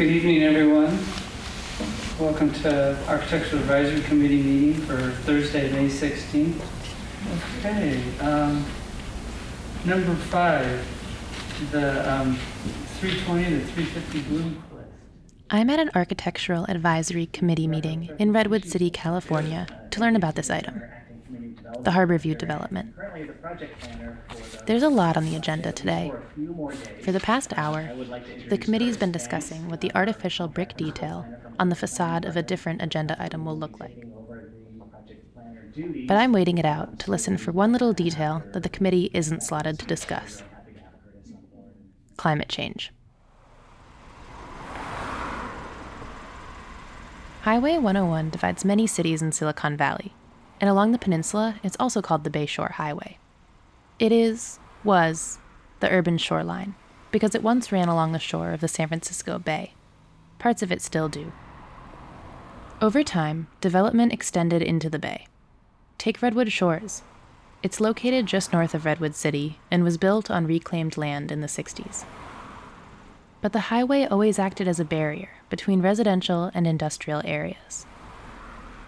Good evening, everyone. Welcome to Architectural Advisory Committee meeting for Thursday, May 16th. Okay, um, number five, the um, 320 to 350 Bloom. I'm at an architectural advisory committee meeting in Redwood City, California, to learn about this item the Harborview development. There's a lot on the agenda today. For the past hour, the committee's been discussing what the artificial brick detail on the facade of a different agenda item will look like. But I'm waiting it out to listen for one little detail that the committee isn't slotted to discuss climate change. Highway 101 divides many cities in Silicon Valley, and along the peninsula, it's also called the Bayshore Highway. It is, was, the urban shoreline, because it once ran along the shore of the San Francisco Bay. Parts of it still do. Over time, development extended into the bay. Take Redwood Shores. It's located just north of Redwood City and was built on reclaimed land in the 60s. But the highway always acted as a barrier between residential and industrial areas.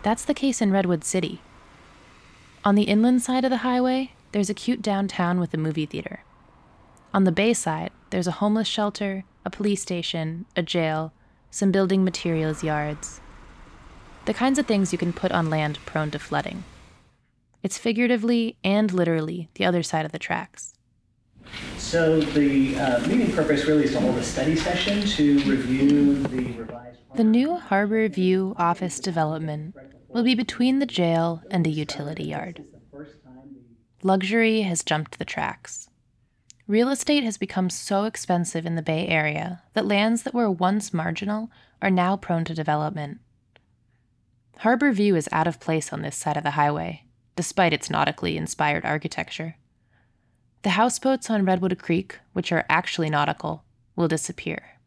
That's the case in Redwood City, on the inland side of the highway, there's a cute downtown with a movie theater. On the bay side, there's a homeless shelter, a police station, a jail, some building materials yards. The kinds of things you can put on land prone to flooding. It's figuratively and literally the other side of the tracks. So the uh, meeting purpose really is to hold a study session to review the revised. The new Harborview office development will be between the jail and a utility yard. Luxury has jumped the tracks. Real estate has become so expensive in the Bay Area that lands that were once marginal are now prone to development. Harbor View is out of place on this side of the highway, despite its nautically inspired architecture. The houseboats on Redwood Creek, which are actually nautical, will disappear.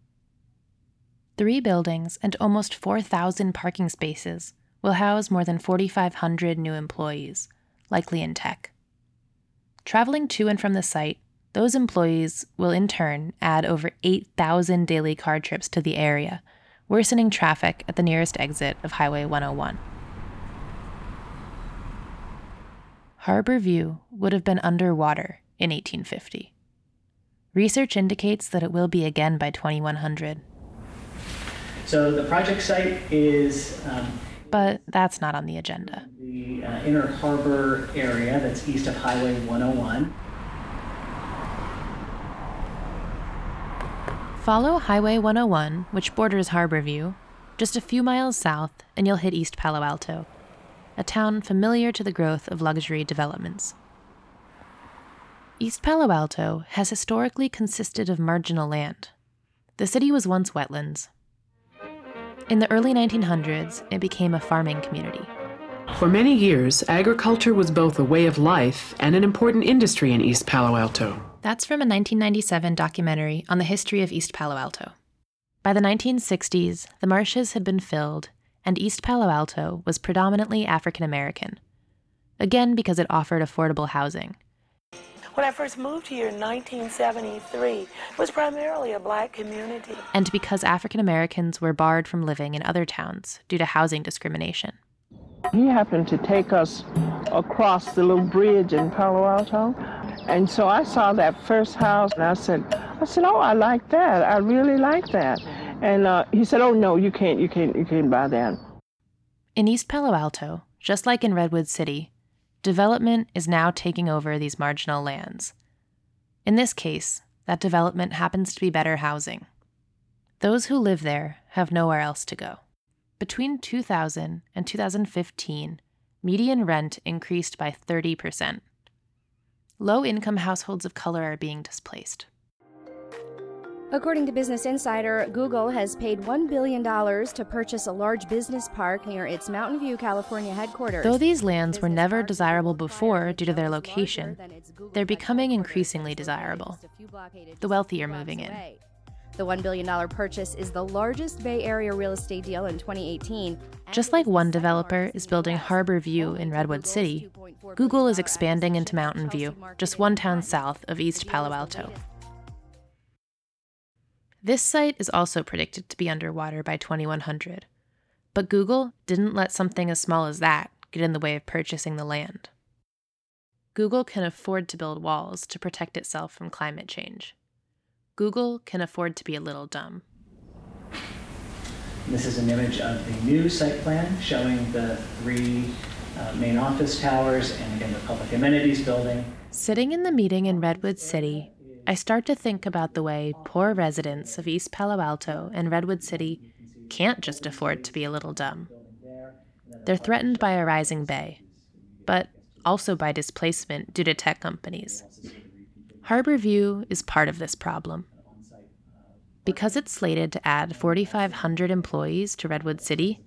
Three buildings and almost 4,000 parking spaces will house more than 4,500 new employees, likely in tech. Traveling to and from the site, those employees will in turn add over 8,000 daily car trips to the area, worsening traffic at the nearest exit of Highway 101. Harbor View would have been underwater in 1850. Research indicates that it will be again by 2100. So the project site is um, but that's not on the agenda. The uh, Inner Harbor area that's east of Highway 101. Follow Highway 101, which borders Harborview, just a few miles south, and you'll hit East Palo Alto, a town familiar to the growth of luxury developments. East Palo Alto has historically consisted of marginal land. The city was once wetlands, in the early 1900s, it became a farming community. For many years, agriculture was both a way of life and an important industry in East Palo Alto. That's from a 1997 documentary on the history of East Palo Alto. By the 1960s, the marshes had been filled, and East Palo Alto was predominantly African American. Again, because it offered affordable housing. When I first moved here in 1973, it was primarily a black community. And because African Americans were barred from living in other towns due to housing discrimination. He happened to take us across the little bridge in Palo Alto. And so I saw that first house and I said, I said, oh, I like that. I really like that. And uh, he said, oh, no, you can't, you can't, you can't buy that. In East Palo Alto, just like in Redwood City, development is now taking over these marginal lands. In this case, that development happens to be better housing. Those who live there have nowhere else to go. Between 2000 and 2015, median rent increased by 30%. Low income households of color are being displaced. According to Business Insider, Google has paid $1 billion to purchase a large business park near its Mountain View, California headquarters. Though these lands were never desirable before due to their location, they're becoming increasingly desirable. The wealthy are moving in. The $1 billion purchase is the largest Bay Area real estate deal in 2018. Just like one developer is building Harbor View in Redwood City, Google is expanding into Mountain View, just one town south of East Palo Alto. This site is also predicted to be underwater by 2100. But Google didn't let something as small as that get in the way of purchasing the land. Google can afford to build walls to protect itself from climate change. Google can afford to be a little dumb. This is an image of the new site plan showing the three uh, main office towers and again the public amenities building. Sitting in the meeting in Redwood City, I start to think about the way poor residents of East Palo Alto and Redwood City can't just afford to be a little dumb. They're threatened by a rising bay, but also by displacement due to tech companies. Harborview is part of this problem. Because it's slated to add 4,500 employees to Redwood City,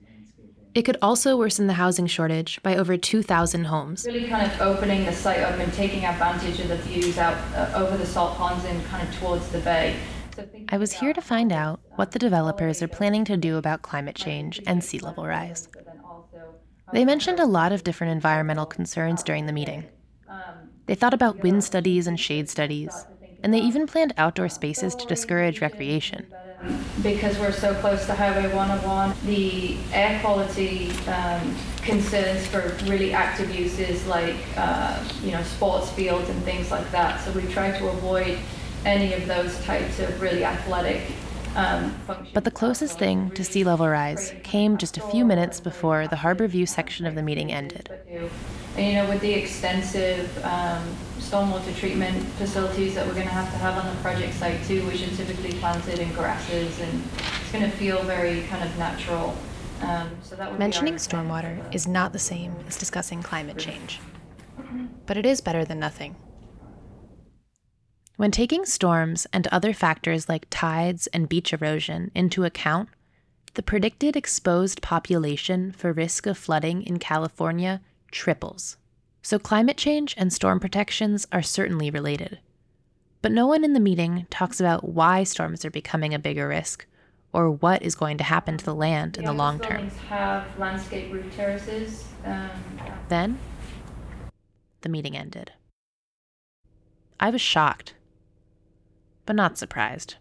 it could also worsen the housing shortage by over 2,000 homes. Really kind of opening the site up and taking advantage of the views out uh, over the salt ponds and kind of towards the bay. So I was here to find out what the developers are planning to do about climate change and sea level rise. but then also, They mentioned a lot of different environmental concerns during the meeting. They thought about wind studies and shade studies, and they even planned outdoor spaces to discourage recreation. because we're so close to Highway 101, the air quality um, concerns for really active uses like, uh, you know, sports fields and things like that. So we try to avoid any of those types of really athletic um, functions. But the closest thing to sea level rise came just a few minutes before the Harbor View section of the meeting ended. And you know, with the extensive um, stormwater treatment facilities that we're going to have to have on the project site too, which are typically planted in grasses, and it's going to feel very kind of natural. Um, so that would Mentioning intent. stormwater is not the same as discussing climate change, but it is better than nothing. When taking storms and other factors like tides and beach erosion into account, the predicted exposed population for risk of flooding in California triples. So climate change and storm protections are certainly related. But no one in the meeting talks about why storms are becoming a bigger risk or what is going to happen to the land in the long term. have landscape roof terraces. Um, Then, the meeting ended. I was shocked, but not surprised.